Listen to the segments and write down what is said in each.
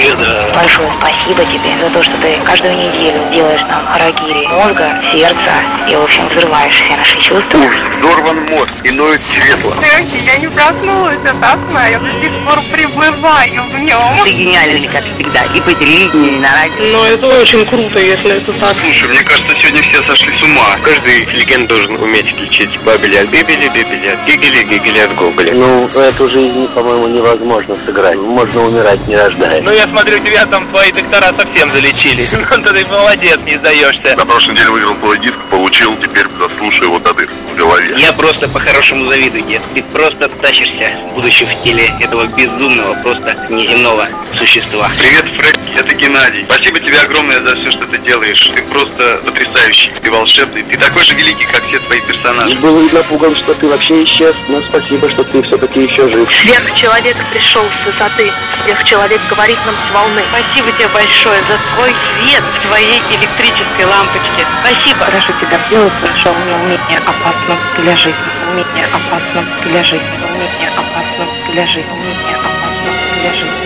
Света. Большое спасибо тебе за то, что ты каждую неделю делаешь нам харагири мозга, сердца и, в общем, взрываешь все наши чувства. Взорван мозг и ноет светло. Сереги, я не проснулась от окна, я до сих пор пребываю в нем. Ты гениальный, как всегда, и по телевидению, и на радио. Но это очень круто, если это так. Слушай, мне кажется, сегодня все сошли с ума. Каждый интеллигент должен уметь отличить бабели от бибели, бибели от гигели, гигели от гоголя. Ну, эту жизнь, по-моему, невозможно сыграть. Можно умирать, не рождаясь. Ну, я смотрю, тебя там твои доктора совсем залечили. Ну, ты молодец, не сдаешься. На прошлой неделе выиграл твой диск, получил, теперь заслушай его до дыр в голове. Я просто по-хорошему завидую, дед. Ты просто тащишься, будучи в теле этого безумного, просто неземного существа. Привет, Фред, это Геннадий. Спасибо тебе огромное за все, что ты делаешь. Ты просто потрясающий, ты волшебный. Ты такой же великий, как все твои персонажи. Был напуган, что ты вообще исчез, но спасибо, что ты все-таки еще жив. Сверхчеловек пришел с высоты. Сверхчеловек говорит нам с волны. Спасибо тебе большое за твой свет в твоей электрической лампочке. Спасибо. Прошу тебя, сделай хорошо мне умение опасно для жизни. Умение опасно для жизни. Умение опасно для жизни. Умение опасно для жизни.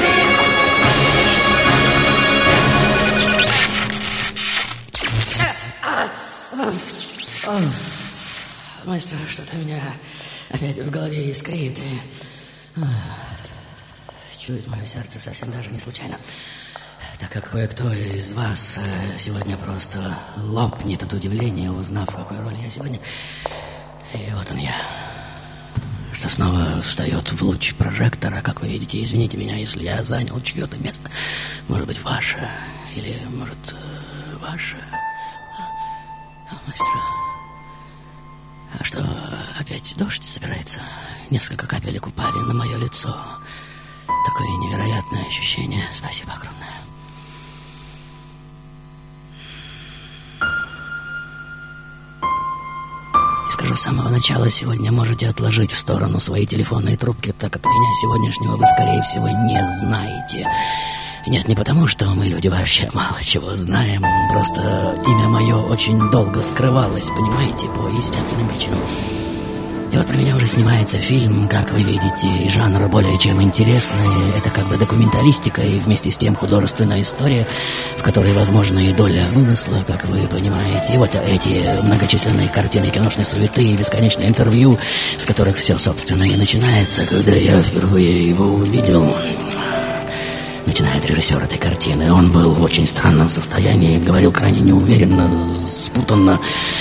Мастер, что-то у меня опять в голове искрит и... Чует мое сердце совсем даже не случайно. Так как кое-кто из вас э, сегодня просто лопнет от удивления, узнав, в какой роли я сегодня. И вот он я. Что снова встает в луч прожектора, как вы видите. Извините меня, если я занял чье-то место. Может быть, ваше. Или, может, э, ваше. А, а, мастер, а что, опять дождь собирается? Несколько капелек упали на мое лицо. Такое невероятное ощущение. Спасибо огромное. И скажу с самого начала, сегодня можете отложить в сторону свои телефонные трубки, так как меня сегодняшнего вы, скорее всего, не знаете. Нет, не потому, что мы, люди, вообще мало чего знаем. Просто имя мое очень долго скрывалось, понимаете, по естественным причинам. И вот про меня уже снимается фильм, как вы видите, и жанр более чем интересный. Это как бы документалистика и вместе с тем художественная история, в которой возможна и доля вымысла, как вы понимаете. И вот эти многочисленные картины киношной суеты и бесконечные интервью, с которых все, собственно, и начинается, когда я впервые его увидел. Начинает режиссер этой картины. Он был в очень странном состоянии, говорил крайне неуверенно, спутанно,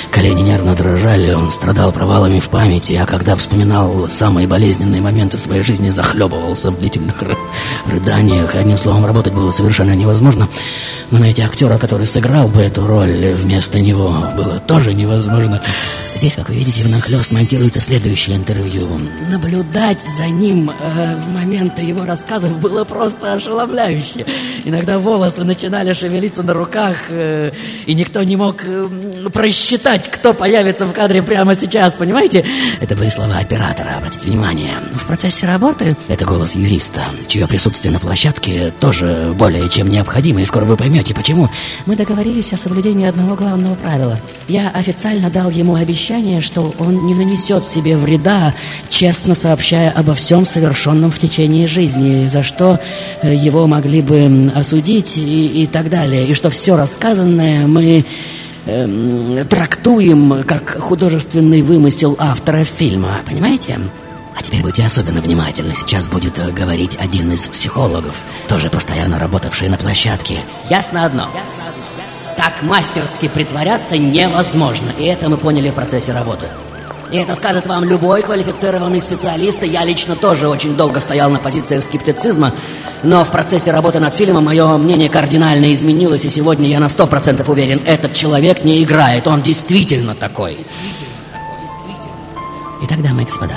колени нервно дрожали, он страдал провалами в памяти, а когда вспоминал самые болезненные моменты своей жизни, захлебывался в длительных ры- рыданиях. Одним словом, работать было совершенно невозможно. Но найти актера, который сыграл бы эту роль вместо него, было тоже невозможно. Здесь, как вы видите, внахлёст монтируется следующее интервью. Наблюдать за ним э, в моменты его рассказов было просто ошеломляюще. Иногда волосы начинали шевелиться на руках, э, и никто не мог э, просчитать, кто появится в кадре прямо сейчас, понимаете? Это были слова оператора, обратите внимание. В процессе работы это голос юриста, чье присутствие на площадке тоже более чем необходимо, и скоро вы поймете, почему. Мы договорились о соблюдении одного главного правила. Я официально дал ему обещание, что он не нанесет себе вреда, честно сообщая обо всем совершенном в течение жизни, за что э, могли бы осудить и, и так далее, и что все рассказанное мы эм, трактуем как художественный вымысел автора фильма, понимаете? А теперь будьте особенно внимательны. Сейчас будет э, говорить один из психологов, тоже постоянно работавший на площадке. Ясно одно. Так мастерски притворяться невозможно. И это мы поняли в процессе работы. И это скажет вам любой квалифицированный специалист. И я лично тоже очень долго стоял на позициях скептицизма. Но в процессе работы над фильмом мое мнение кардинально изменилось. И сегодня я на сто процентов уверен, этот человек не играет. Он действительно такой. Итак, дамы и господа,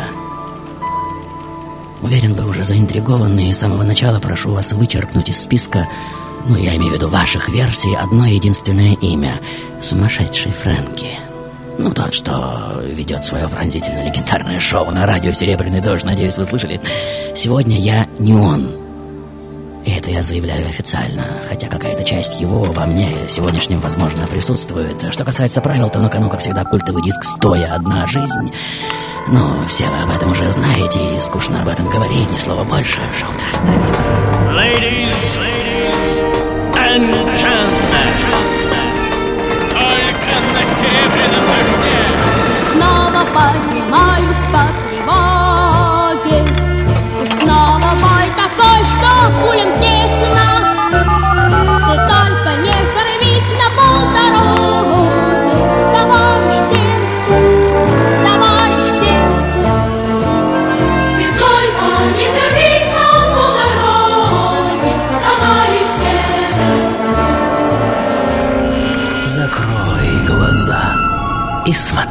Уверен, вы уже заинтригованы, и с самого начала прошу вас вычеркнуть из списка, ну, я имею в виду ваших версий, одно единственное имя — сумасшедший Фрэнки. Ну, тот, что ведет свое пронзительно легендарное шоу на радио «Серебряный дождь», надеюсь, вы слышали. Сегодня я не он. И это я заявляю официально, хотя какая-то часть его во мне сегодняшнем, возможно, присутствует. Что касается правил, то на кону, как всегда, культовый диск «Стоя одна жизнь». Ну, все вы об этом уже знаете, и скучно об этом говорить, ни слова больше. Шоу-тайм, дорогие поднимаюсь по тревоге И снова бой такой, что пулем тесно. Ты только не сорвись на полдороги. Товарищ сердце, товарищ сердце. Ты только не сорвись на полдороги Товарищ сердце. Закрой глаза и смотри.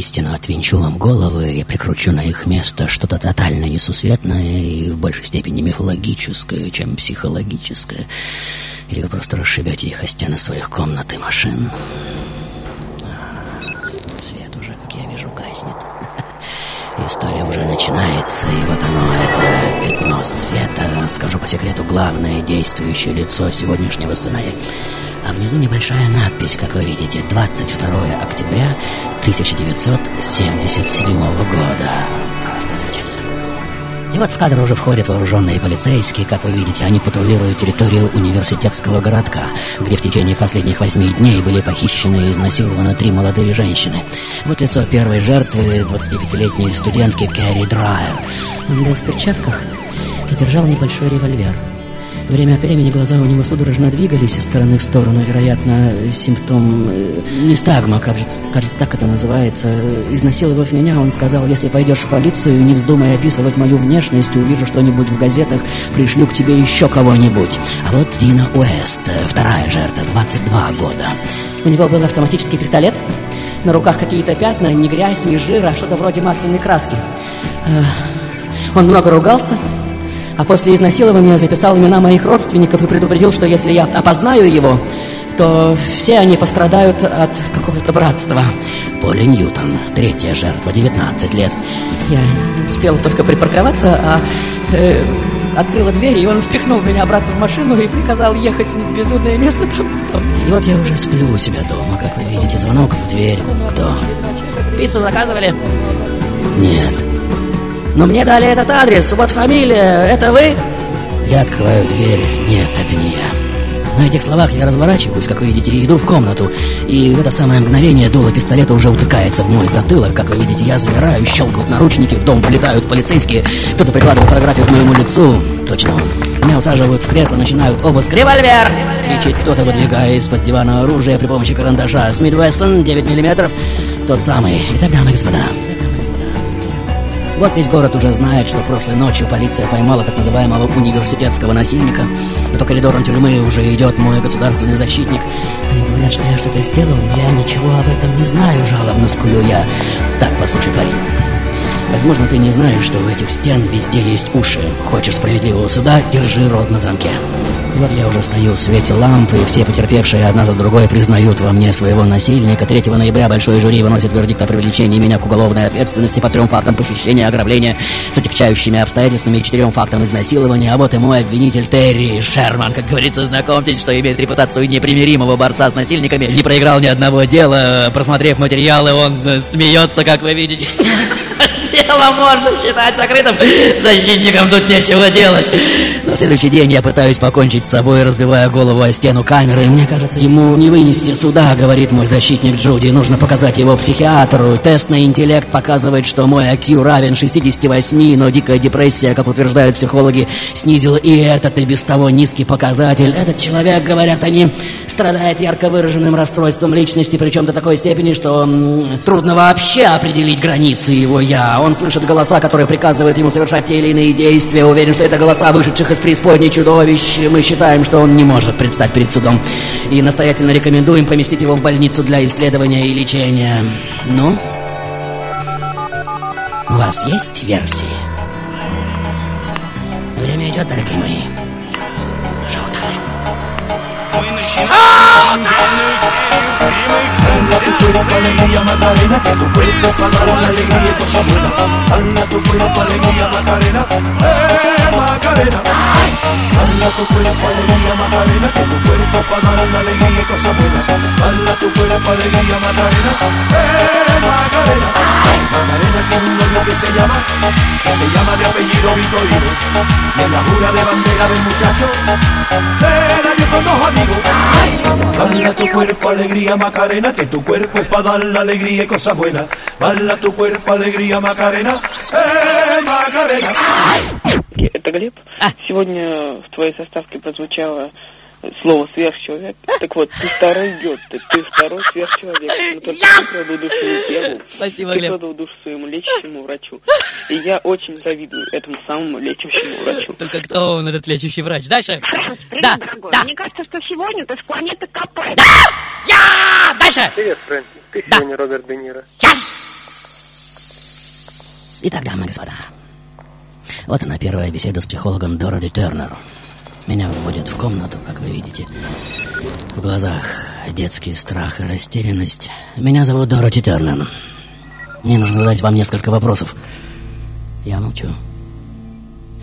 Воистину отвинчу вам головы и прикручу на их место что-то тотально несусветное и в большей степени мифологическое, чем психологическое. Или вы просто расшибете их о стены своих комнат и машин. А, Свет уже, как я вижу, гаснет. История уже начинается, и вот оно, это пятно света, скажу по секрету, главное действующее лицо сегодняшнего сценария. А внизу небольшая надпись, как вы видите, 22 октября 1977 года. Просто замечательно. И вот в кадр уже входят вооруженные полицейские, как вы видите, они патрулируют территорию университетского городка, где в течение последних восьми дней были похищены и изнасилованы три молодые женщины. Вот лицо первой жертвы, 25-летней студентки Кэрри Драйер. Он был в перчатках и держал небольшой револьвер. Время от времени глаза у него судорожно двигались из стороны в сторону, вероятно, симптом э, нестагма, кажется, кажется, так это называется. Изнасиловав меня, он сказал, если пойдешь в полицию, не вздумай описывать мою внешность, увижу что-нибудь в газетах, пришлю к тебе еще кого-нибудь. А вот Дина Уэст, э, вторая жертва, 22 года. У него был автоматический пистолет, на руках какие-то пятна, ни грязь, ни жир, а что-то вроде масляной краски. Э, Он много ругался, а после изнасилования записал имена моих родственников и предупредил, что если я опознаю его, то все они пострадают от какого-то братства. Поли Ньютон, третья жертва, 19 лет. Я успел только припарковаться, а э, открыла дверь, и он впихнул меня обратно в машину и приказал ехать в безлюдное место там, там. И вот я уже сплю у себя дома, как вы видите, звонок в дверь. Кто? Пиццу заказывали? Нет. Но мне дали этот адрес, вот фамилия, это вы? Я открываю дверь. Нет, это не я. На этих словах я разворачиваюсь, как вы видите, и иду в комнату. И в это самое мгновение дуло пистолета уже утыкается в мой затылок. Как вы видите, я замираю, щелкают наручники, в дом влетают полицейские. Кто-то прикладывает фотографию к моему лицу. Точно. Меня усаживают в кресло, начинают обыск. «Револьвер!» Кричит кто-то, выдвигая из-под дивана оружие при помощи карандаша. Смит Вессон, 9 миллиметров. Тот самый. Итак, дамы и господа, вот весь город уже знает, что прошлой ночью полиция поймала так называемого университетского насильника. И по коридорам тюрьмы уже идет мой государственный защитник. Они говорят, что я что-то сделал, но я ничего об этом не знаю, жалобно скулю я. Так, послушай, парень. Возможно, ты не знаешь, что у этих стен везде есть уши. Хочешь справедливого суда, держи рот на замке. Вот я уже стою в свете лампы, и все потерпевшие одна за другой признают во мне своего насильника. 3 ноября большой жюри выносит вердикт о привлечении меня к уголовной ответственности по трем фактам похищения ограбления с отягчающими обстоятельствами и четырем фактам изнасилования. А вот и мой обвинитель Терри Шерман. Как говорится, знакомьтесь, что имеет репутацию непримиримого борца с насильниками. Не проиграл ни одного дела. Просмотрев материалы, он э, смеется, как вы видите. Дело можно считать закрытым. Защитникам тут нечего делать. На следующий день я пытаюсь покончить с собой, разбивая голову о стену камеры. Мне кажется, ему не вынести суда, говорит мой защитник Джуди. Нужно показать его психиатру. Тест на интеллект показывает, что мой IQ равен 68, но дикая депрессия, как утверждают психологи, снизила и этот и без того низкий показатель. Этот человек, говорят они, страдает ярко выраженным расстройством личности, причем до такой степени, что трудно вообще определить границы его «я». Он слышит голоса, которые приказывают ему совершать те или иные действия. Уверен, что это голоса вышедших из преисподней чудовищ. Мы считаем, что он не может предстать перед судом. И настоятельно рекомендуем поместить его в больницу для исследования и лечения. Ну? У вас есть версии? Время идет, дорогие мои. Cuerpo alegría Macarena, que tu cuerpo para la alegría y cosa buena. Dala tu cuerpo alegría Macarena, Macarena. Tu cuerpo alegría Macarena, que tu cuerpo para dar la alegría y cosa buena. Dala tu cuerpo alegría Macarena, eh Macarena. Macarena tiene un novio que se llama, que se llama de apellido Vitorino. Y en la jura de bandera del muchacho, se la dio con dos amigos. Dala tu cuerpo alegría Macarena, que tu cuerpo es para dar la alegría y cosas buenas. Dala tu cuerpo alegría Macarena, eh Macarena. Это Глеб. Сегодня в твоей составке прозвучала слово сверхчеловек. Так вот, ты второй год, ты, ты второй сверхчеловек. Но только ты продал душу первому. Спасибо, Ты Глеб. продал душу своему лечащему врачу. И я очень завидую этому самому лечащему врачу. Только кто он, этот лечащий врач? Дальше. Привет, Да, дорогой. да. Мне кажется, что сегодня ты с планеты КП. Я! Дальше. Привет, Фрэнки. Ты Да. сегодня Роберт Де Ниро. Итак, дамы и господа, вот она первая беседа с психологом Дороти Тернер. Меня вводят в комнату, как вы видите. В глазах детский страх и растерянность. Меня зовут Дороти Тернер. Мне нужно задать вам несколько вопросов. Я молчу.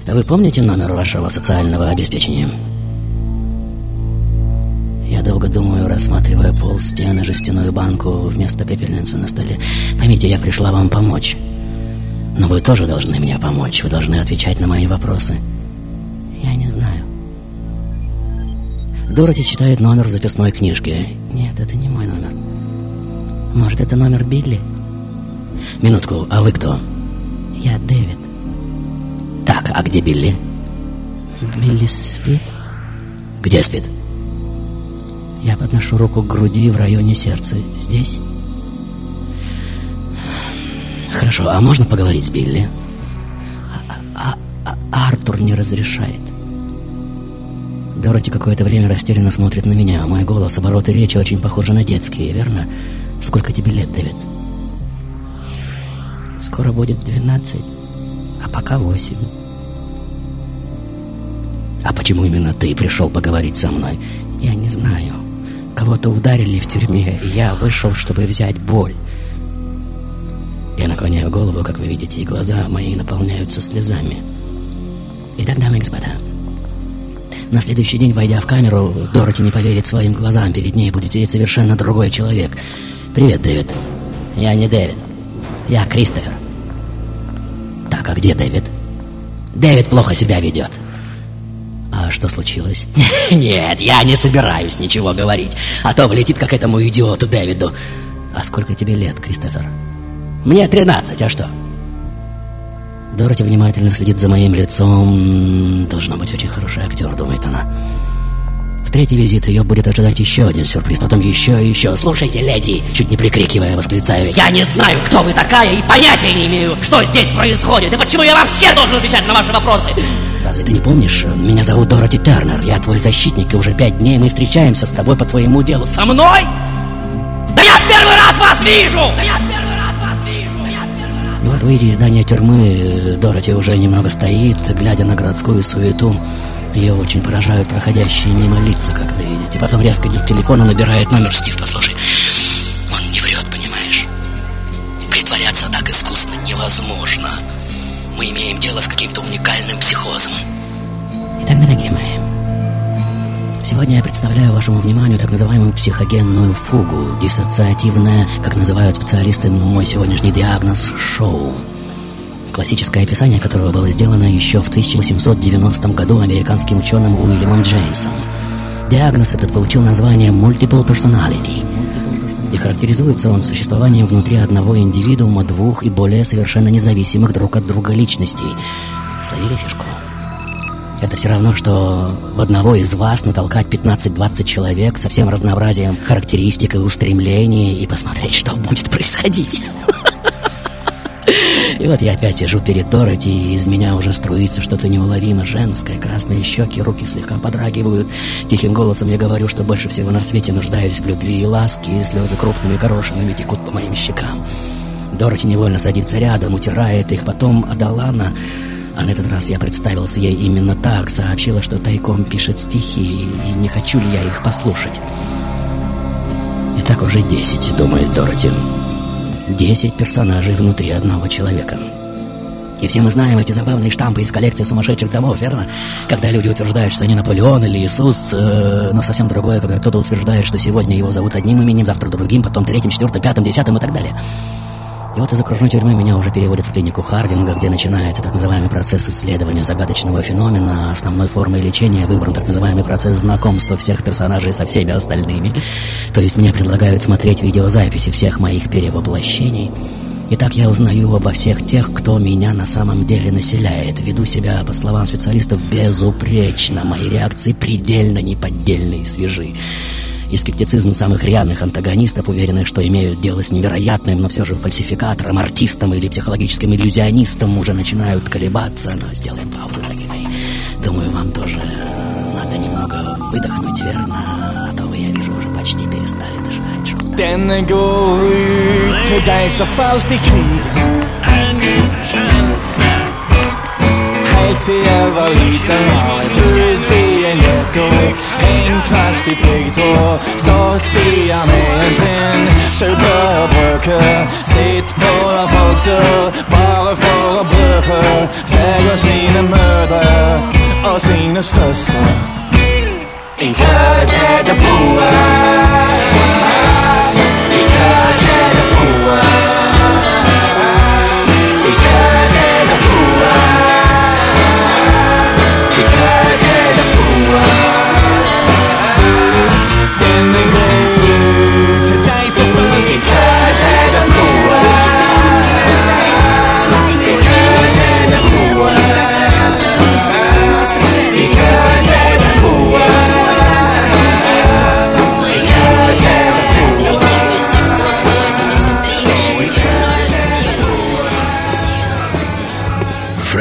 Вы помните номер вашего социального обеспечения? Я долго думаю, рассматривая пол, стены, жестяную банку вместо пепельницы на столе. Поймите, я пришла вам помочь. Но вы тоже должны мне помочь. Вы должны отвечать на мои вопросы. Я не знаю. Дороти читает номер записной книжке. Нет, это не мой номер. Может, это номер Билли? Минутку, а вы кто? Я Дэвид. Так, а где Билли? Билли спит. Где спит? Я подношу руку к груди в районе сердца. Здесь? Хорошо, а можно поговорить с Билли? А, а- а Артур не разрешает. Дороти какое-то время растерянно смотрит на меня. Мой голос, обороты речи очень похожи на детские, верно? Сколько тебе лет, Дэвид? Скоро будет 12, а пока 8. А почему именно ты пришел поговорить со мной? Я не знаю. Кого-то ударили в тюрьме, и я вышел, чтобы взять боль. Я наклоняю голову, как вы видите, и глаза мои наполняются слезами. Итак, дамы и господа, на следующий день, войдя в камеру, Дороти не поверит своим глазам. Перед ней будет сидеть совершенно другой человек. Привет, Дэвид. Я не Дэвид. Я Кристофер. Так, а где Дэвид? Дэвид плохо себя ведет. А что случилось? Нет, я не собираюсь ничего говорить. А то влетит как этому идиоту Дэвиду. А сколько тебе лет, Кристофер? Мне 13, а что? Дороти внимательно следит за моим лицом. Должно быть очень хороший актер, думает она. В третий визит ее будет ожидать еще один сюрприз, потом еще и еще. Слушайте, леди, чуть не прикрикивая, восклицаю. Я не знаю, кто вы такая, и понятия не имею, что здесь происходит, и почему я вообще должен отвечать на ваши вопросы. Разве ты не помнишь? Меня зовут Дороти Тернер, я твой защитник, и уже пять дней мы встречаемся с тобой по твоему делу. Со мной? Да я в первый раз вас вижу! Да я в первый раз... И вот, выйдя из здания тюрьмы, Дороти уже немного стоит, глядя на городскую суету. Ее очень поражают проходящие мимо лица, как вы видите. Потом резко идет к телефону, набирает номер. Стив, послушай, он не врет, понимаешь? Притворяться так искусно невозможно. Мы имеем дело с каким-то уникальным психозом. Сегодня я представляю вашему вниманию так называемую психогенную фугу, диссоциативное, как называют специалисты, мой сегодняшний диагноз – шоу. Классическое описание которого было сделано еще в 1890 году американским ученым Уильямом Джеймсом. Диагноз этот получил название Multiple Personality. И характеризуется он существованием внутри одного индивидуума двух и более совершенно независимых друг от друга личностей. Словили фишку? Это все равно, что в одного из вас натолкать 15-20 человек со всем разнообразием характеристик и устремлений и посмотреть, что будет происходить. И вот я опять сижу перед Дороти, и из меня уже струится что-то неуловимо женское, красные щеки, руки слегка подрагивают. Тихим голосом я говорю, что больше всего на свете нуждаюсь в любви и ласке, и слезы крупными горошинами текут по моим щекам. Дороти невольно садится рядом, утирает их, потом Адалана... А на этот раз я представился ей именно так, сообщила, что тайком пишет стихи, и не хочу ли я их послушать. И так уже десять, думает Дороти. Десять персонажей внутри одного человека. И все мы знаем эти забавные штампы из коллекции сумасшедших домов, верно? Когда люди утверждают, что они Наполеон или Иисус, э, но совсем другое, когда кто-то утверждает, что сегодня его зовут одним именем, завтра другим, потом третьим, четвертым, пятым, десятым и так далее. И вот из окружной тюрьмы меня уже переводят в клинику Хардинга, где начинается так называемый процесс исследования загадочного феномена. Основной формой лечения выбран так называемый процесс знакомства всех персонажей со всеми остальными. То есть мне предлагают смотреть видеозаписи всех моих перевоплощений Итак, я узнаю обо всех тех, кто меня на самом деле населяет. Веду себя, по словам специалистов, безупречно. Мои реакции предельно неподдельные и свежи. И скептицизм самых рьяных антагонистов, уверенных, что имеют дело с невероятным, но все же фальсификатором, артистом или психологическим иллюзионистом, уже начинают колебаться. Но сделаем паузу, дорогие мои. Думаю, вам тоже надо немного выдохнуть, верно? А то вы, я вижу, уже почти перестали дышать. Den går ut till dig som fallit i krigen har burit i en jättevikt Hængt fast i begge to. Står der med en sind. Skjølte og brygge Sitt på der folk død Bare for at prøve Tag og sine mødre Og sine søstre. Ikke tætte på Ikke tætte på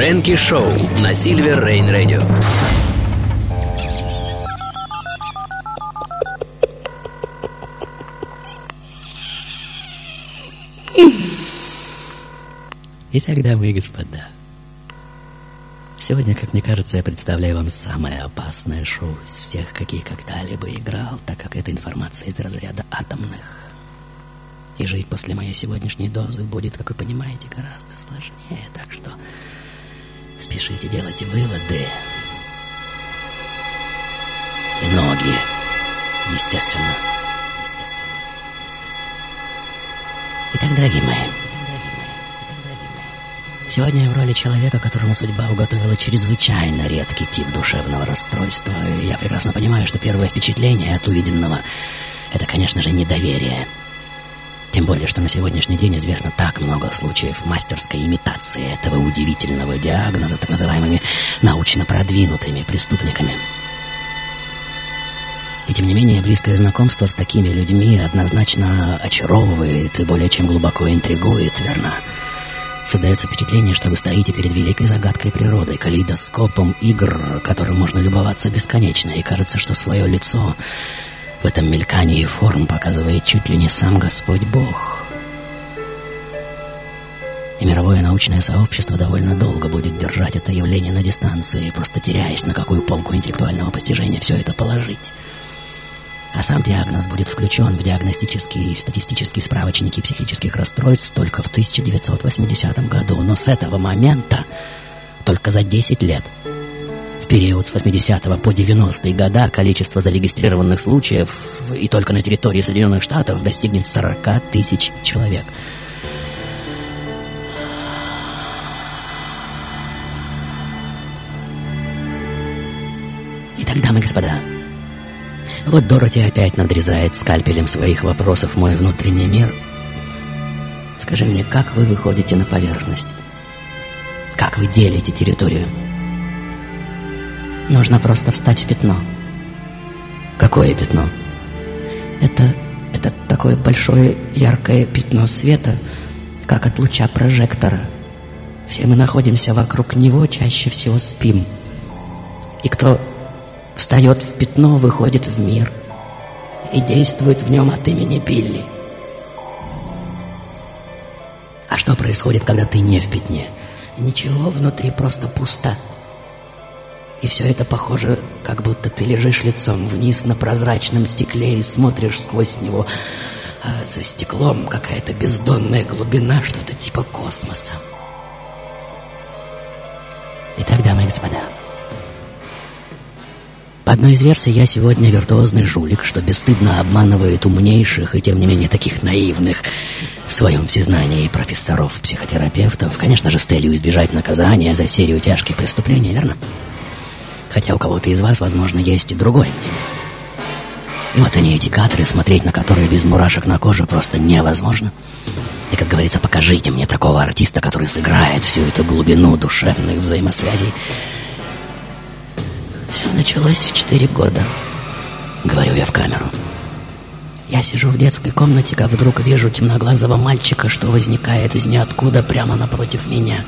Фрэнки Шоу на Сильвер Рейн Радио. Итак, дамы и господа, сегодня, как мне кажется, я представляю вам самое опасное шоу из всех, какие когда-либо играл, так как эта информация из разряда атомных. И жить после моей сегодняшней дозы будет, как вы понимаете, гораздо сложнее, так что спешите, делайте выводы. И многие, естественно. Итак, дорогие мои, Сегодня я в роли человека, которому судьба уготовила чрезвычайно редкий тип душевного расстройства. И я прекрасно понимаю, что первое впечатление от увиденного — это, конечно же, недоверие. Тем более, что на сегодняшний день известно так много случаев мастерской имитации этого удивительного диагноза так называемыми научно продвинутыми преступниками. И тем не менее, близкое знакомство с такими людьми однозначно очаровывает и более чем глубоко интригует, верно? Создается впечатление, что вы стоите перед великой загадкой природы, калейдоскопом игр, которым можно любоваться бесконечно, и кажется, что свое лицо в этом мелькании форм показывает чуть ли не сам Господь Бог. И мировое научное сообщество довольно долго будет держать это явление на дистанции, просто теряясь, на какую полку интеллектуального постижения все это положить. А сам диагноз будет включен в диагностические и статистические справочники психических расстройств только в 1980 году. Но с этого момента, только за 10 лет, в период с 80 по 90 года количество зарегистрированных случаев и только на территории Соединенных Штатов достигнет 40 тысяч человек. Итак, дамы и господа, вот Дороти опять надрезает скальпелем своих вопросов мой внутренний мир. Скажи мне, как вы выходите на поверхность? Как вы делите территорию? Нужно просто встать в пятно. Какое пятно? Это, это такое большое яркое пятно света, как от луча прожектора. Все мы находимся вокруг него, чаще всего спим. И кто встает в пятно, выходит в мир и действует в нем от имени Билли. А что происходит, когда ты не в пятне? Ничего, внутри просто пусто. И все это похоже, как будто ты лежишь лицом вниз на прозрачном стекле и смотришь сквозь него. А за стеклом какая-то бездонная глубина, что-то типа космоса. Итак, дамы и господа, по одной из версий, я сегодня виртуозный жулик, что бесстыдно обманывает умнейших и, тем не менее, таких наивных в своем всезнании профессоров-психотерапевтов, конечно же, с целью избежать наказания за серию тяжких преступлений, верно? Хотя у кого-то из вас, возможно, есть и другое мнение. И вот они, эти кадры, смотреть на которые без мурашек на коже просто невозможно. И, как говорится, покажите мне такого артиста, который сыграет всю эту глубину душевных взаимосвязей. Все началось в четыре года. Говорю я в камеру. Я сижу в детской комнате, как вдруг вижу темноглазого мальчика, что возникает из ниоткуда прямо напротив меня.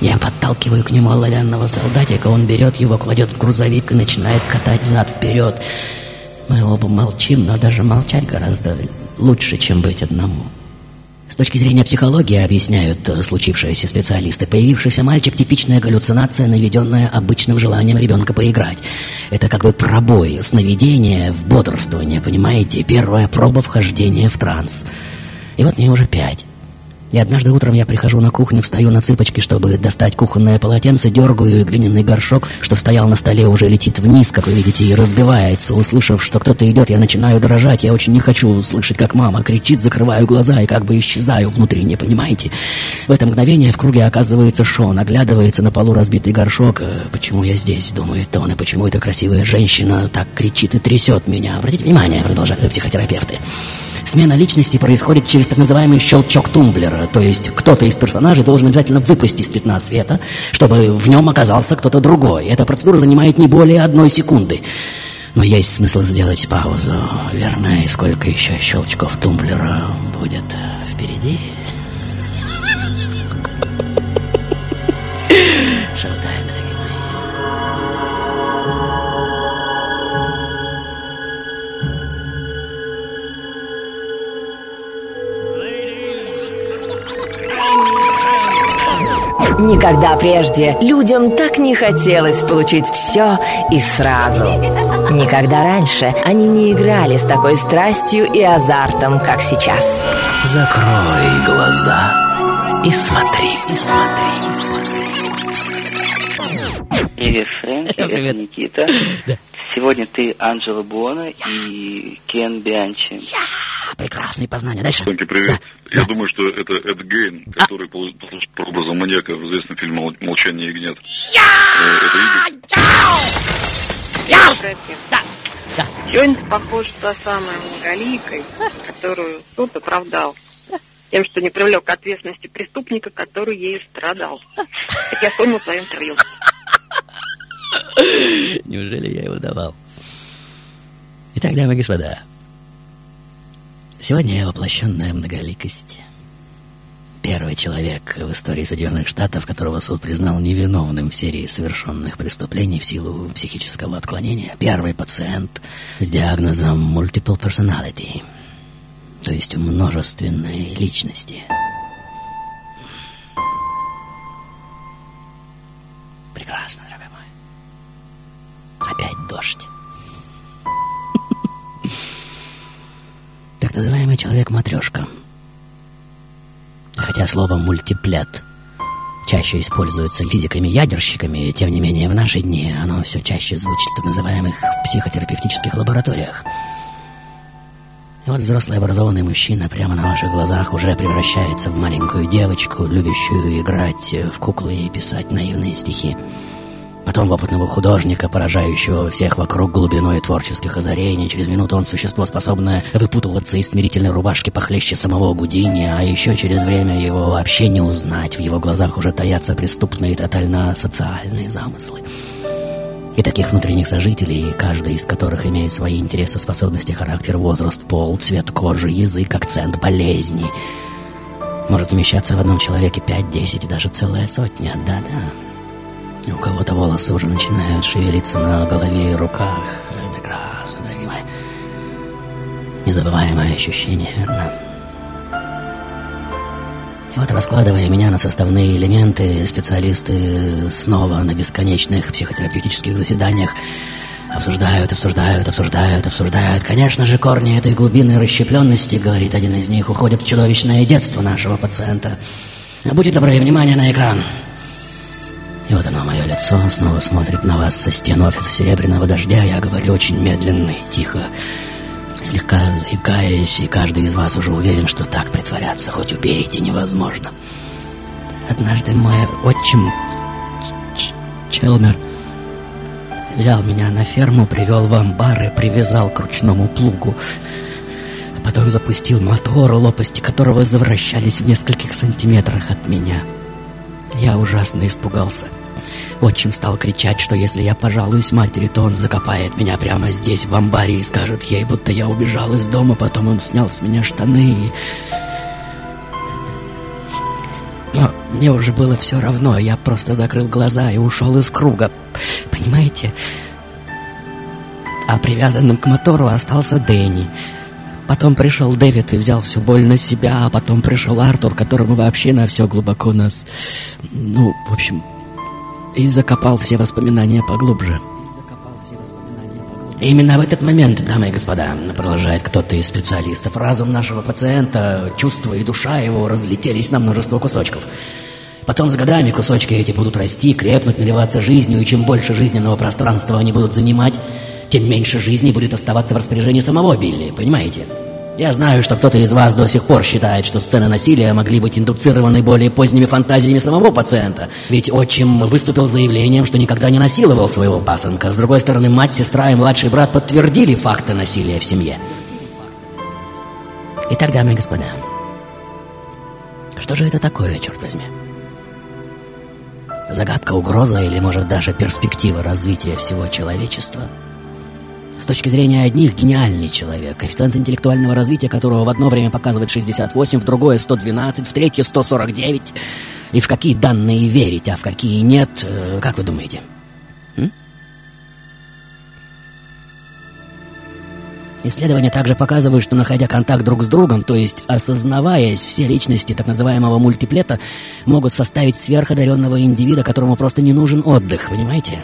Я подталкиваю к нему оловянного солдатика, он берет его, кладет в грузовик и начинает катать зад-вперед. Мы оба молчим, но даже молчать гораздо лучше, чем быть одному. С точки зрения психологии, объясняют э, случившиеся специалисты, появившийся мальчик – типичная галлюцинация, наведенная обычным желанием ребенка поиграть. Это как бы пробой, сновидение в бодрствование, понимаете? Первая проба вхождения в транс. И вот мне уже пять. И однажды утром я прихожу на кухню, встаю на цыпочки, чтобы достать кухонное полотенце, дергаю, и глиняный горшок, что стоял на столе, уже летит вниз, как вы видите, и разбивается. Услышав, что кто-то идет, я начинаю дрожать. Я очень не хочу слышать, как мама кричит, закрываю глаза и как бы исчезаю внутри, не понимаете? В это мгновение в круге оказывается Шон, оглядывается на полу разбитый горшок. Э, Почему я здесь, думает он, и почему эта красивая женщина так кричит и трясет меня? Обратите внимание, продолжают психотерапевты. Смена личности происходит через так называемый щелчок тумблера, то есть кто-то из персонажей должен обязательно выпасть из пятна света, чтобы в нем оказался кто-то другой. Эта процедура занимает не более одной секунды. Но есть смысл сделать паузу, верно? И сколько еще щелчков тумблера будет впереди? Шоу-тайм, Никогда прежде людям так не хотелось получить все и сразу. Никогда раньше они не играли с такой страстью и азартом, как сейчас. Закрой глаза и смотри, и смотри. Привет, Фрэнк, Привет. Никита. Сегодня ты Анджела Буона и Кен Бианчи. Прекрасные познания. Дальше. Фрэнки, привет. Я думаю, что это Эд Гейн, который по, по образом маньяка в известном фильме «Мол- «Молчание ягнят». Э, Это Игорь. Сегодня ты похож та самая многоликой, которую суд оправдал тем, что не привлек к ответственности преступника, который ею страдал. Я вспомнил в твоем интервью. Неужели я его давал? Итак, дамы и господа, сегодня я воплощенная многоликость. Первый человек в истории Соединенных Штатов, которого суд признал невиновным в серии совершенных преступлений в силу психического отклонения. Первый пациент с диагнозом multiple personality, то есть множественной личности. Прекрасно, дорогой мой. Опять дождь. Называемый человек-матрешка. Хотя слово «мультиплет» чаще используется физиками-ядерщиками, тем не менее в наши дни оно все чаще звучит в так называемых психотерапевтических лабораториях. И вот взрослый образованный мужчина прямо на ваших глазах уже превращается в маленькую девочку, любящую играть в куклы и писать наивные стихи. Потом опытного художника, поражающего всех вокруг глубиной творческих озарений. Через минуту он существо, способное выпутываться из смирительной рубашки похлеще самого Гудини, а еще через время его вообще не узнать. В его глазах уже таятся преступные тотально социальные замыслы. И таких внутренних сожителей, каждый из которых имеет свои интересы, способности, характер, возраст, пол, цвет кожи, язык, акцент, болезни, может умещаться в одном человеке 5, 10 и даже целая сотня. Да-да. И у кого-то волосы уже начинают шевелиться на голове и руках. Прекрасно, дорогие мои. Незабываемое ощущение, верно? И вот, раскладывая меня на составные элементы, специалисты снова на бесконечных психотерапевтических заседаниях обсуждают, обсуждают, обсуждают, обсуждают. Конечно же, корни этой глубинной расщепленности, говорит один из них, уходят в чудовищное детство нашего пациента. Будьте добры, внимание на экран. И вот оно, мое лицо, снова смотрит на вас со стен офиса Серебряного Дождя. Я говорю очень медленно и тихо, слегка заикаясь, и каждый из вас уже уверен, что так притворяться, хоть убейте, невозможно. Однажды мой отчим Челмер Взял меня на ферму, привел в амбар и привязал к ручному плугу. А потом запустил мотор, лопасти которого завращались в нескольких сантиметрах от меня. Я ужасно испугался. Отчим стал кричать, что если я пожалуюсь матери, то он закопает меня прямо здесь, в амбаре, и скажет ей, будто я убежал из дома. Потом он снял с меня штаны и... Но мне уже было все равно. Я просто закрыл глаза и ушел из круга. Понимаете? А привязанным к мотору остался Дэнни. Потом пришел Дэвид и взял всю боль на себя, а потом пришел Артур, которому вообще на все глубоко нас... Ну, в общем, и закопал все воспоминания поглубже. Именно в этот момент, дамы и господа, продолжает кто-то из специалистов, разум нашего пациента, чувства и душа его разлетелись на множество кусочков. Потом с годами кусочки эти будут расти, крепнуть, наливаться жизнью, и чем больше жизненного пространства они будут занимать, тем меньше жизни будет оставаться в распоряжении самого Билли, понимаете? Я знаю, что кто-то из вас до сих пор считает, что сцены насилия могли быть индуцированы более поздними фантазиями самого пациента. Ведь отчим выступил с заявлением, что никогда не насиловал своего пасынка. С другой стороны, мать, сестра и младший брат подтвердили факты насилия в семье. Итак, дамы и господа, что же это такое, черт возьми? Загадка, угроза или, может, даже перспектива развития всего человечества – точки зрения одних гениальный человек, коэффициент интеллектуального развития которого в одно время показывает 68, в другое 112, в третье 149. И в какие данные верить, а в какие нет, э, как вы думаете? Исследования также показывают, что находя контакт друг с другом, то есть осознаваясь, все личности так называемого мультиплета могут составить сверходаренного индивида, которому просто не нужен отдых, понимаете?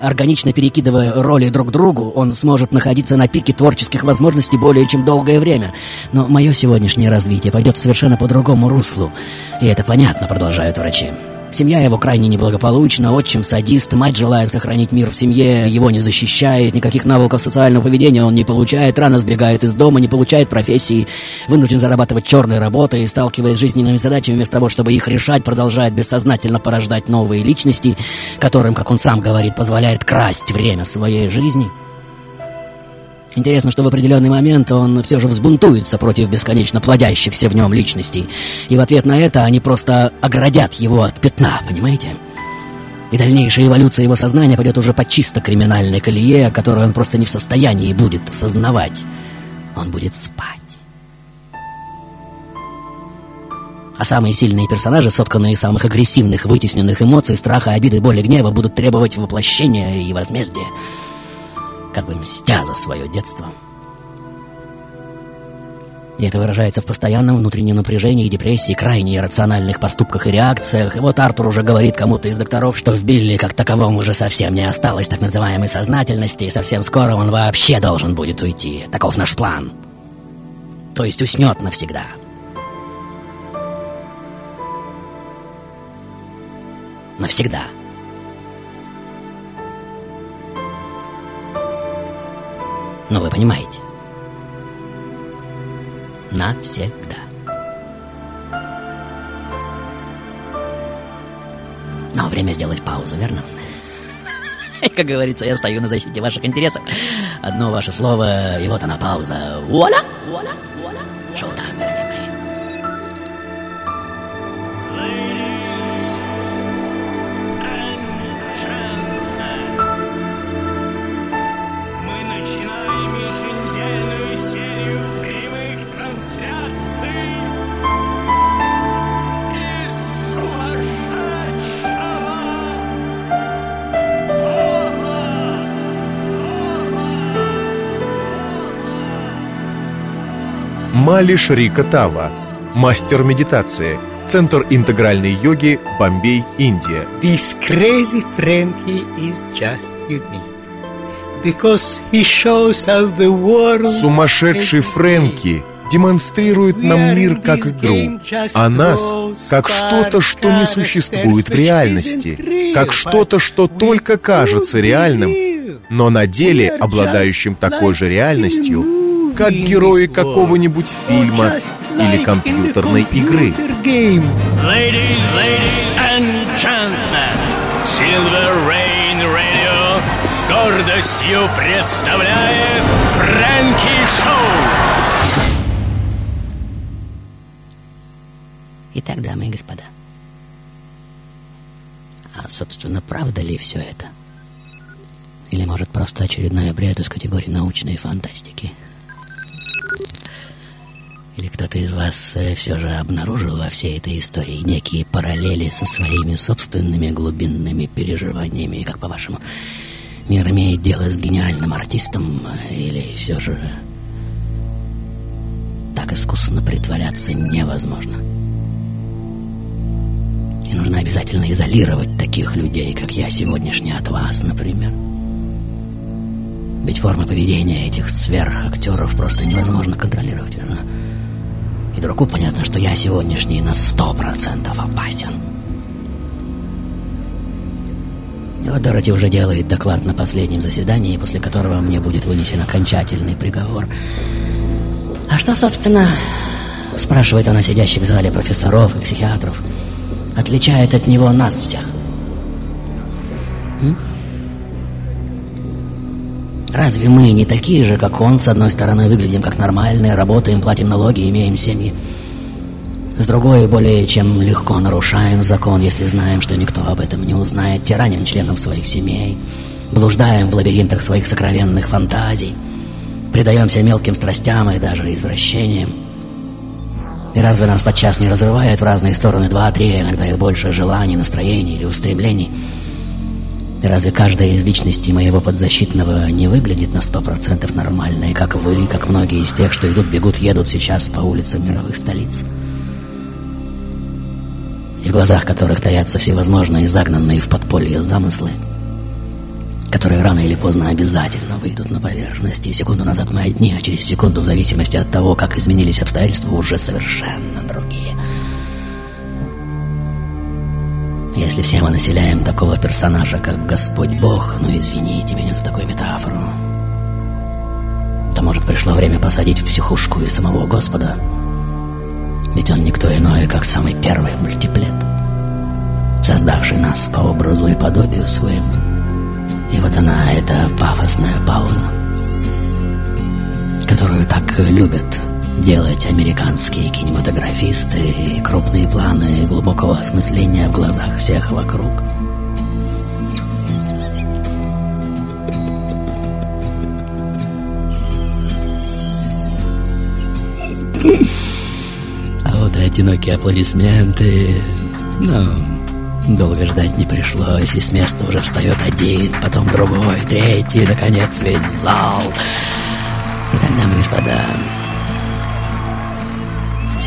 Органично перекидывая роли друг другу, он сможет находиться на пике творческих возможностей более чем долгое время. Но мое сегодняшнее развитие пойдет совершенно по другому руслу. И это понятно, продолжают врачи. Семья его крайне неблагополучна, отчим садист, мать, желая сохранить мир в семье, его не защищает, никаких навыков социального поведения он не получает, рано сбегает из дома, не получает профессии, вынужден зарабатывать черной работой, сталкиваясь с жизненными задачами, вместо того, чтобы их решать, продолжает бессознательно порождать новые личности, которым, как он сам говорит, позволяет красть время своей жизни – Интересно, что в определенный момент он все же взбунтуется против бесконечно плодящихся в нем личностей. И в ответ на это они просто оградят его от пятна, понимаете? И дальнейшая эволюция его сознания пойдет уже по чисто криминальной колее, которую он просто не в состоянии будет осознавать. Он будет спать. А самые сильные персонажи, сотканные из самых агрессивных, вытесненных эмоций, страха, обиды, боли, гнева, будут требовать воплощения и возмездия как бы мстя за свое детство. И это выражается в постоянном внутреннем напряжении депрессии, крайне иррациональных поступках и реакциях. И вот Артур уже говорит кому-то из докторов, что в Билли как таковом уже совсем не осталось так называемой сознательности, и совсем скоро он вообще должен будет уйти. Таков наш план. То есть уснет навсегда. Навсегда. Но вы понимаете. Навсегда. Но время сделать паузу, верно? Как говорится, я стою на защите ваших интересов. Одно ваше слово, и вот она пауза. Вуаля! Вуаля! Вуаля! Шоу-тайм, Мали Шрика Тава, мастер медитации, Центр интегральной йоги, Бомбей, Индия. This crazy Frankie is just unique. Because he shows how the world Сумасшедший Фрэнки демонстрирует нам мир как игру, а нас как что-то, что не существует в реальности, как что-то, что только кажется реальным, но на деле обладающим такой же реальностью, как герои какого-нибудь фильма или компьютерной игры. С гордостью представляет Фрэнки Шоу! Итак, дамы и господа, а, собственно, правда ли все это? Или, может, просто очередной бред из категории научной фантастики? Или кто-то из вас э, все же обнаружил во всей этой истории некие параллели со своими собственными глубинными переживаниями? Как по-вашему, мир имеет дело с гениальным артистом? э, Или все же так искусно притворяться невозможно? И нужно обязательно изолировать таких людей, как я сегодняшний от вас, например. Ведь формы поведения этих сверхактеров просто невозможно контролировать, верно? И дураку понятно, что я сегодняшний на сто процентов опасен. И вот Дороти уже делает доклад на последнем заседании, после которого мне будет вынесен окончательный приговор. А что, собственно, спрашивает она сидящих в зале профессоров и психиатров, отличает от него нас всех? Разве мы не такие же, как он? С одной стороны, выглядим как нормальные, работаем, платим налоги, имеем семьи. С другой, более чем легко нарушаем закон, если знаем, что никто об этом не узнает, тираним членов своих семей, блуждаем в лабиринтах своих сокровенных фантазий, предаемся мелким страстям и даже извращениям. И разве нас подчас не разрывает в разные стороны два-три, иногда и больше желаний, настроений или устремлений? Разве каждая из личностей моего подзащитного не выглядит на сто процентов нормально, и как вы, как многие из тех, что идут, бегут, едут сейчас по улицам мировых столиц? И в глазах которых таятся всевозможные загнанные в подполье замыслы, которые рано или поздно обязательно выйдут на поверхность. И секунду назад мы одни, а через секунду, в зависимости от того, как изменились обстоятельства, уже совершенно другие. Если все мы населяем такого персонажа, как Господь Бог, ну извините меня за такую метафору, то, может, пришло время посадить в психушку и самого Господа. Ведь он никто иной, как самый первый мультиплет, создавший нас по образу и подобию своему. И вот она, эта пафосная пауза, которую так любят делать американские кинематографисты и крупные планы глубокого осмысления в глазах всех вокруг. А вот и одинокие аплодисменты, ну, долго ждать не пришлось, и с места уже встает один, потом другой, третий, наконец весь зал. Итак, дамы и господа,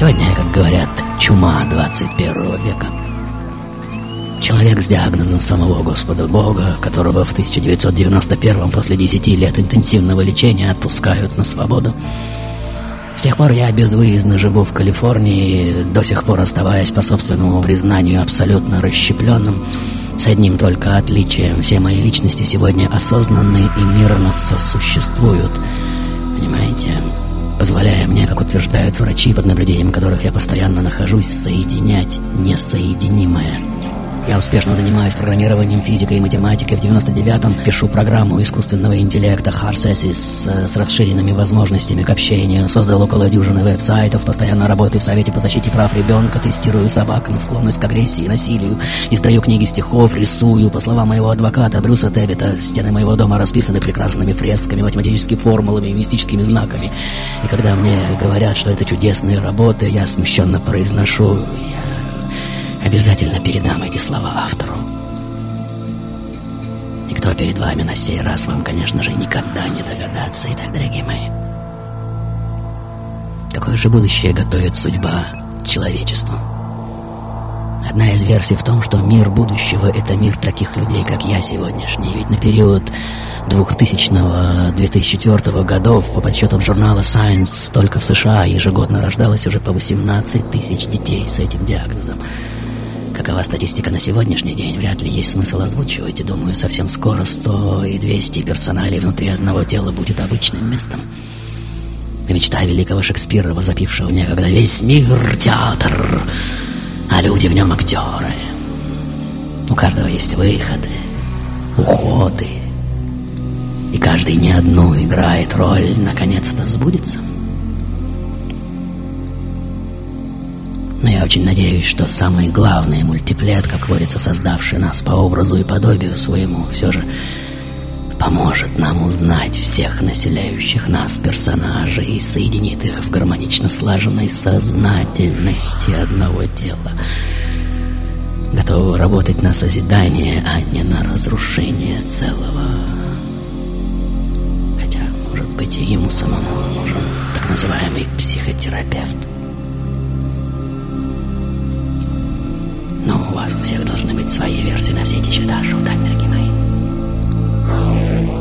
Сегодня, как говорят, чума 21 века. Человек с диагнозом самого Господа Бога, которого в 1991 после 10 лет интенсивного лечения отпускают на свободу. С тех пор я безвыездно живу в Калифорнии, до сих пор оставаясь по собственному признанию абсолютно расщепленным, с одним только отличием. Все мои личности сегодня осознанны и мирно сосуществуют. Понимаете? Позволяя мне, как утверждают врачи, под наблюдением которых я постоянно нахожусь, соединять несоединимое. Я успешно занимаюсь программированием, физикой и математикой. В 99-м пишу программу искусственного интеллекта HARSESIS с, с расширенными возможностями к общению. Создал около дюжины веб-сайтов. Постоянно работаю в Совете по защите прав ребенка. Тестирую собак на склонность к агрессии и насилию. Издаю книги стихов, рисую. По словам моего адвоката Брюса Теббита, стены моего дома расписаны прекрасными фресками, математическими формулами и мистическими знаками. И когда мне говорят, что это чудесные работы, я смущенно произношу... Я Обязательно передам эти слова автору. И кто перед вами на сей раз, вам, конечно же, никогда не догадаться. Итак, дорогие мои, какое же будущее готовит судьба человечеству? Одна из версий в том, что мир будущего — это мир таких людей, как я сегодняшний. Ведь на период 2000-2004 годов, по подсчетам журнала Science, только в США ежегодно рождалось уже по 18 тысяч детей с этим диагнозом. Какова статистика на сегодняшний день, вряд ли есть смысл озвучивать. Думаю, совсем скоро 100 и 200 персоналей внутри одного тела будет обычным местом. Мечта великого Шекспира, возопившего некогда весь мир театр, а люди в нем актеры. У каждого есть выходы, уходы, и каждый не одну играет роль, наконец-то сбудется. Но я очень надеюсь, что самый главный мультиплет, как говорится, создавший нас по образу и подобию своему, все же поможет нам узнать всех населяющих нас персонажей и соединит их в гармонично слаженной сознательности одного тела. Готовы работать на созидание, а не на разрушение целого. Хотя, может быть, и ему самому нужен так называемый психотерапевт. Но у вас у всех должны быть свои версии на все эти счета, так, дорогие мои.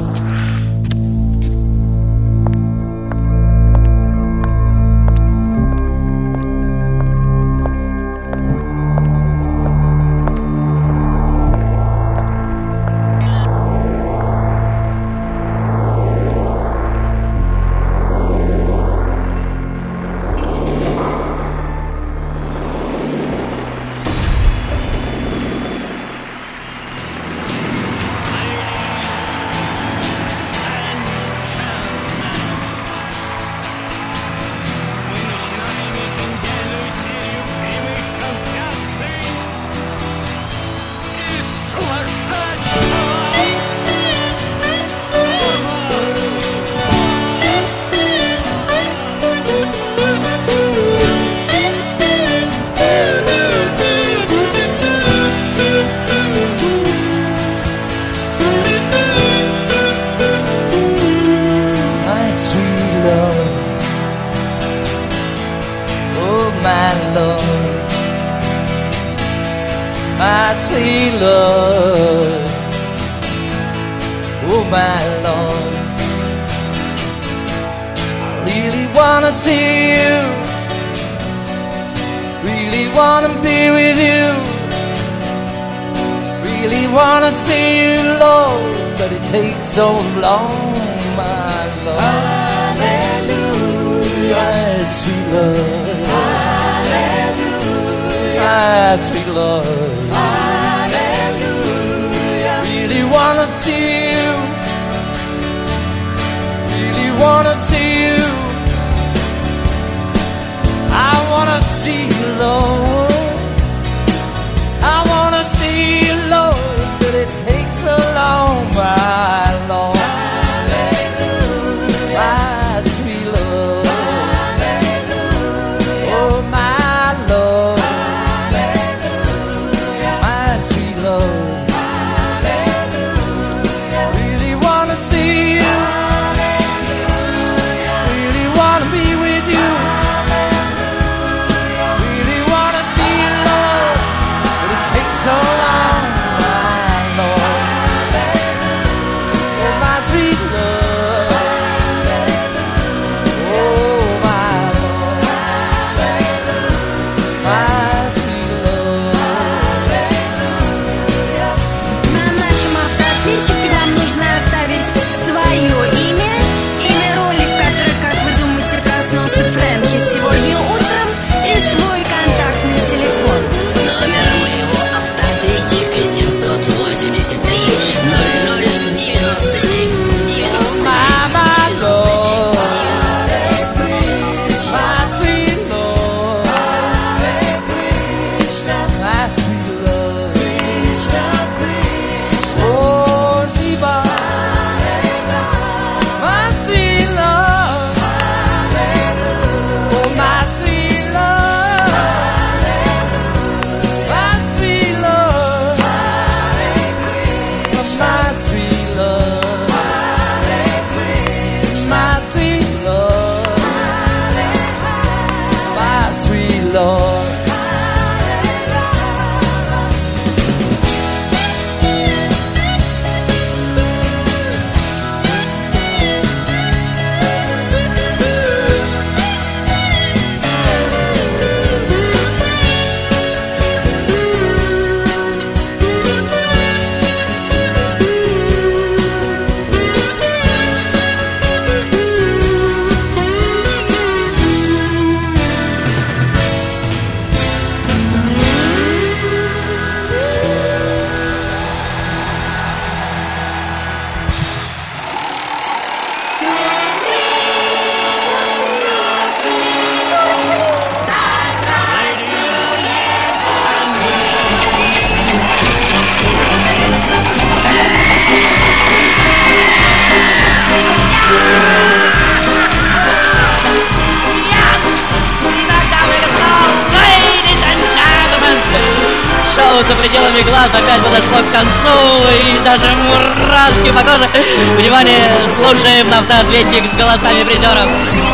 Внимание, слушаем на автоответчик с голосами призеров.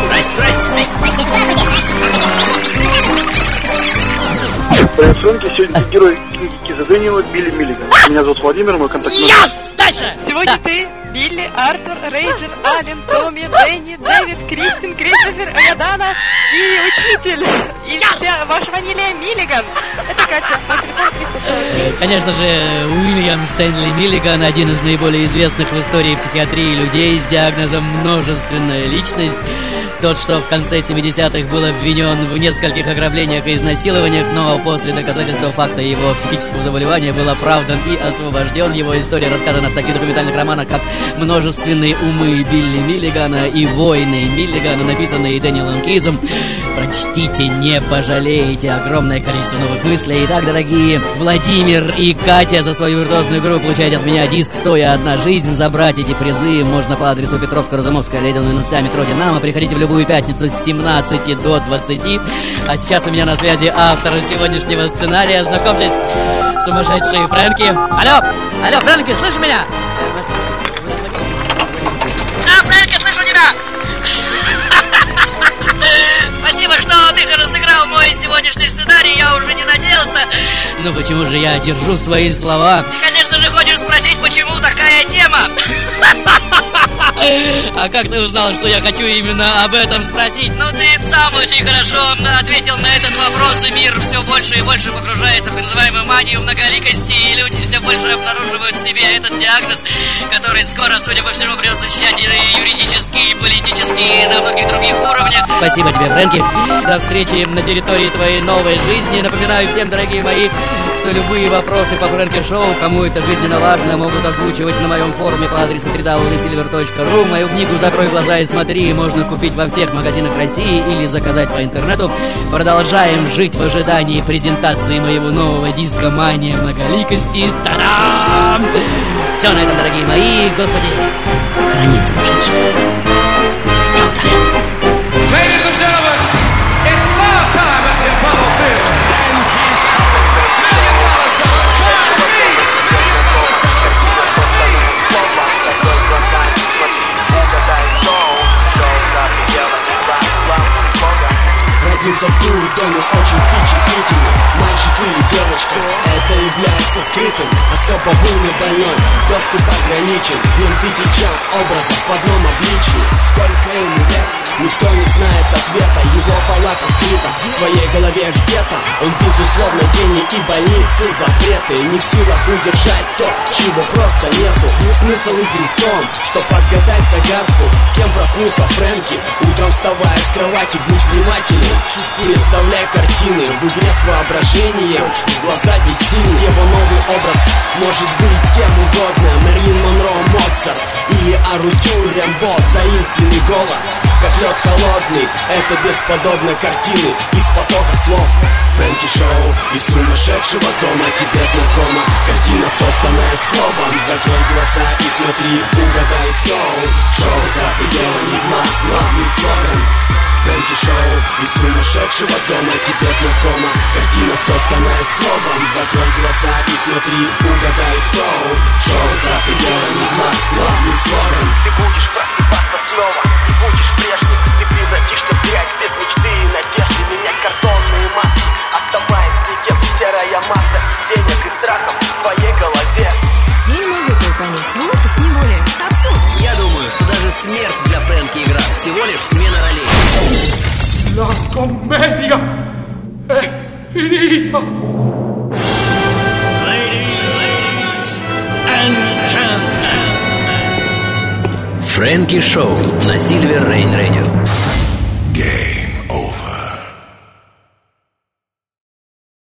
Здрасте, здрасте, здрасте, здрасте, Брайан Фрэнки сегодня герой книги Киза Дэниела Билли Миллиган. Меня зовут Владимир, мой контакт. Yes! Дальше! Сегодня ты, Билли, Артур, Рейджер, Ален, Томми, Дэнни, Дэвид, Кристин, Кристофер, Айадана и учитель. И вся ваша фамилия Миллиган. Это Катя, мой телефон 340. Конечно же, Уильям Стэнли Миллиган, один из наиболее известных в истории психиатрии людей с диагнозом множественная личность. Тот, что в конце 70-х был обвинен в нескольких ограблениях и изнасилованиях, но после доказательства факта его психического заболевания был оправдан и освобожден. Его история рассказана в таких документальных романах, как «Множественные умы Билли Миллигана» и «Войны Миллигана», написанные Дэниелом Кизом. Прочтите, не пожалеете. Огромное количество новых мыслей. Итак, дорогие Владимир и Катя за свою виртуозную игру получаете от меня диск «Стоя одна жизнь». Забрать эти призы можно по адресу Петровско-Разумовская, Лейден 12 метро «Динамо». Приходите в любую пятницу с 17 до 20. А сейчас у меня на связи автор сегодняшнего сценария. Знакомьтесь, сумасшедшие Фрэнки. Алло, алло, Фрэнки, слышишь меня? Мой сегодняшний сценарий, я уже не надеялся. Ну почему же я держу свои слова? Ты, конечно же, хочешь спросить, почему такая тема? А как ты узнал, что я хочу именно об этом спросить? Ну, ты сам очень хорошо ответил на этот вопрос, и мир все больше и больше погружается в так называемую манию многоликости, и люди все больше обнаруживают в себе этот диагноз, который скоро, судя по всему, придется защищать и юридически, и политически, и на многих других уровнях. Спасибо тебе, Фрэнки. До встречи на территории твоей новой жизни. Напоминаю всем, дорогие мои, что любые вопросы по Фрэнки Шоу, кому это жизненно важно, могут озвучивать на моем форуме по адресу www.silver.ru. Мою книгу «Закрой глаза и смотри» можно купить во всех магазинах России или заказать по интернету. Продолжаем жить в ожидании презентации моего нового диска «Мания многоликости». Та-дам! Все на этом, дорогие мои. Господи, храни сумасшедших. В туре доме очень впечатлительный Мальчик или девочка, это является скрытым Особо умный больной, доступ ограничен. В нем тысяча образов в одном обличии. Сколько ему лет, никто не знает ответа Его палата скрыта в твоей голове где-то. Он безусловно гений и больницы запреты Не в силах удержать то, чего просто нету. Смысл игры в том, что подгадать загадку Кем проснулся Фрэнки, утром вставая с кровати Будь внимателен, представляй картины В игре с воображением, глаза бессильны Его новый образ может быть кем угодно. Мерлин Монро, Моцарт или Арутюр Рембо Таинственный голос, как лед холодный Это бесподобно картины из потока слов. Фрэнки Шоу из сумасшедшего дома тебе знакома Картина, созданная словом. Закрой глаза и смотри, угадай кто. Шоу за пределами глаз, главный слоган Фрэнки Шоу из сумасшедшего дома тебе знакома Картина, созданная словом. Закрой глаза и смотри, угадай кто. Шоу за пределами глаз, главный слоган Ты будешь просыпаться снова, ты будешь прежним Ты превратишься в грязь без мечты. И надежды Менять картонные маски, оставаясь никем Серая масса денег и страхов в твоей голове смерть для Фрэнки игра всего лишь смена ролей. La commedia è finita! Фрэнки Шоу на Сильвер Рейн Рейн.